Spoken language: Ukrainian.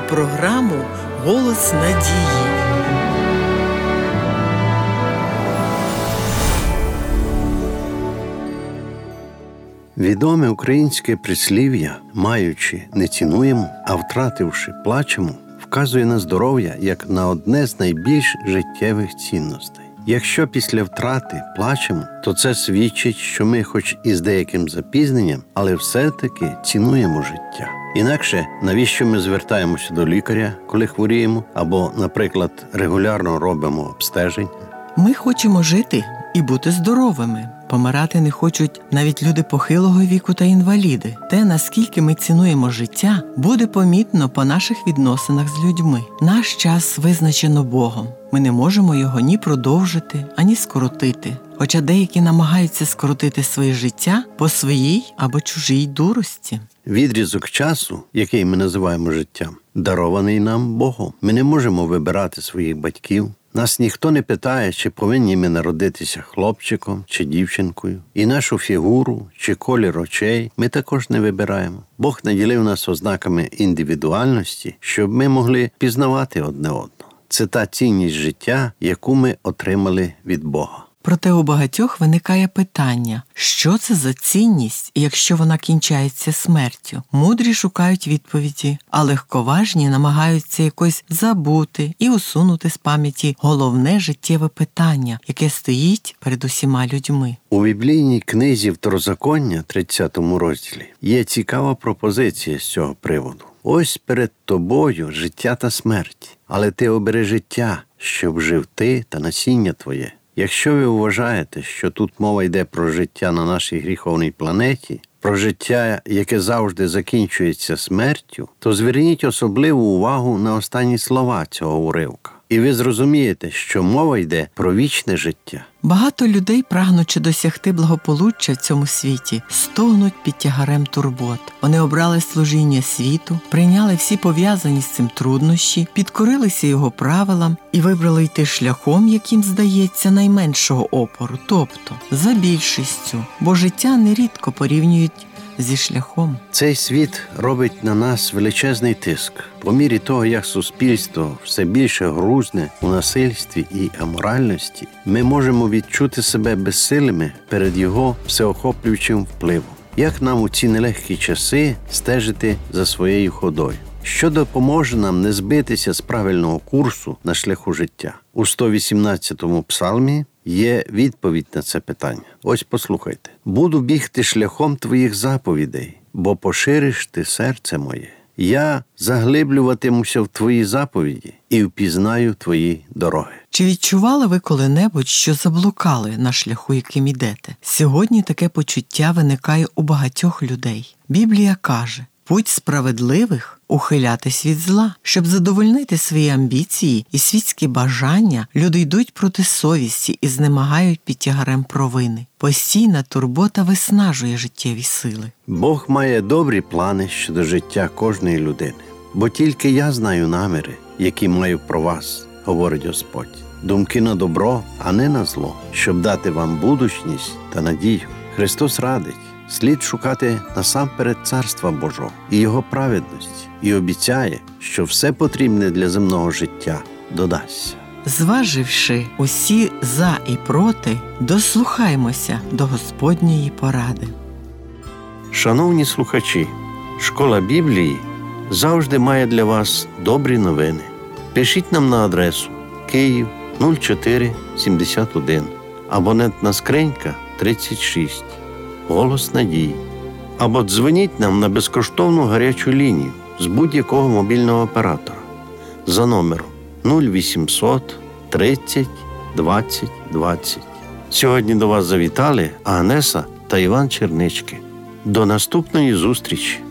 програму Голос надії. Відоме українське прислів'я, маючи, не цінуємо, а втративши, плачемо, вказує на здоров'я як на одне з найбільш життєвих цінностей. Якщо після втрати плачемо, то це свідчить, що ми, хоч і з деяким запізненням, але все-таки цінуємо життя. Інакше навіщо ми звертаємося до лікаря, коли хворіємо, або, наприклад, регулярно робимо обстеження? Ми хочемо жити і бути здоровими. Помирати не хочуть навіть люди похилого віку та інваліди. Те, наскільки ми цінуємо життя, буде помітно по наших відносинах з людьми. Наш час визначено Богом. Ми не можемо його ні продовжити, ані скоротити. Хоча деякі намагаються скоротити своє життя по своїй або чужій дурості. Відрізок часу, який ми називаємо життям, дарований нам Богом. Ми не можемо вибирати своїх батьків. Нас ніхто не питає, чи повинні ми народитися хлопчиком чи дівчинкою, і нашу фігуру чи колір очей ми також не вибираємо. Бог наділив нас ознаками індивідуальності, щоб ми могли пізнавати одне одного. Це та цінність життя, яку ми отримали від Бога. Проте у багатьох виникає питання, що це за цінність, якщо вона кінчається смертю. Мудрі шукають відповіді, а легковажні намагаються якось забути і усунути з пам'яті головне життєве питання, яке стоїть перед усіма людьми. У біблійній книзі Второзаконня, 30 розділі, є цікава пропозиція з цього приводу. Ось перед тобою життя та смерть, але ти обери життя, щоб жив ти та насіння твоє. Якщо ви вважаєте, що тут мова йде про життя на нашій гріховній планеті, про життя, яке завжди закінчується смертю, то зверніть особливу увагу на останні слова цього уривка. І ви зрозумієте, що мова йде про вічне життя. Багато людей, прагнучи досягти благополуччя в цьому світі, стогнуть під тягарем турбот. Вони обрали служіння світу, прийняли всі пов'язані з цим труднощі, підкорилися його правилам і вибрали йти шляхом, яким здається, найменшого опору, тобто за більшістю, бо життя нерідко порівнюють зі шляхом. Цей світ робить на нас величезний тиск. По мірі того, як суспільство все більше грузне у насильстві і аморальності, ми можемо відчути себе безсилими перед його всеохоплюючим впливом. Як нам у ці нелегкі часи стежити за своєю ходою? Що допоможе нам не збитися з правильного курсу на шляху життя? У 118-му псалмі є відповідь на це питання. Ось послухайте: буду бігти шляхом твоїх заповідей, бо пошириш ти серце моє. Я заглиблюватимуся в твої заповіді і впізнаю твої дороги. Чи відчували ви коли-небудь, що заблукали на шляху, яким ідете? Сьогодні таке почуття виникає у багатьох людей. Біблія каже: Путь справедливих ухилятись від зла, щоб задовольнити свої амбіції і світські бажання, люди йдуть проти совісті і знемагають під тягарем провини. Постійна турбота виснажує життєві сили. Бог має добрі плани щодо життя кожної людини, бо тільки я знаю наміри, які маю про вас, говорить Господь. Думки на добро, а не на зло, щоб дати вам будучність та надію. Христос радить слід шукати насамперед Царства Божого і Його праведності, і обіцяє, що все потрібне для земного життя додасться. Зваживши усі за і проти, дослухаймося до Господньої поради. Шановні слухачі, школа Біблії завжди має для вас добрі новини. Пишіть нам на адресу Київ 0471, абонентна скринька 36 голос надії. Або дзвоніть нам на безкоштовну гарячу лінію з будь-якого мобільного оператора за номером 0800 30 20 20. Сьогодні до вас завітали Агнеса та Іван Чернички. До наступної зустрічі!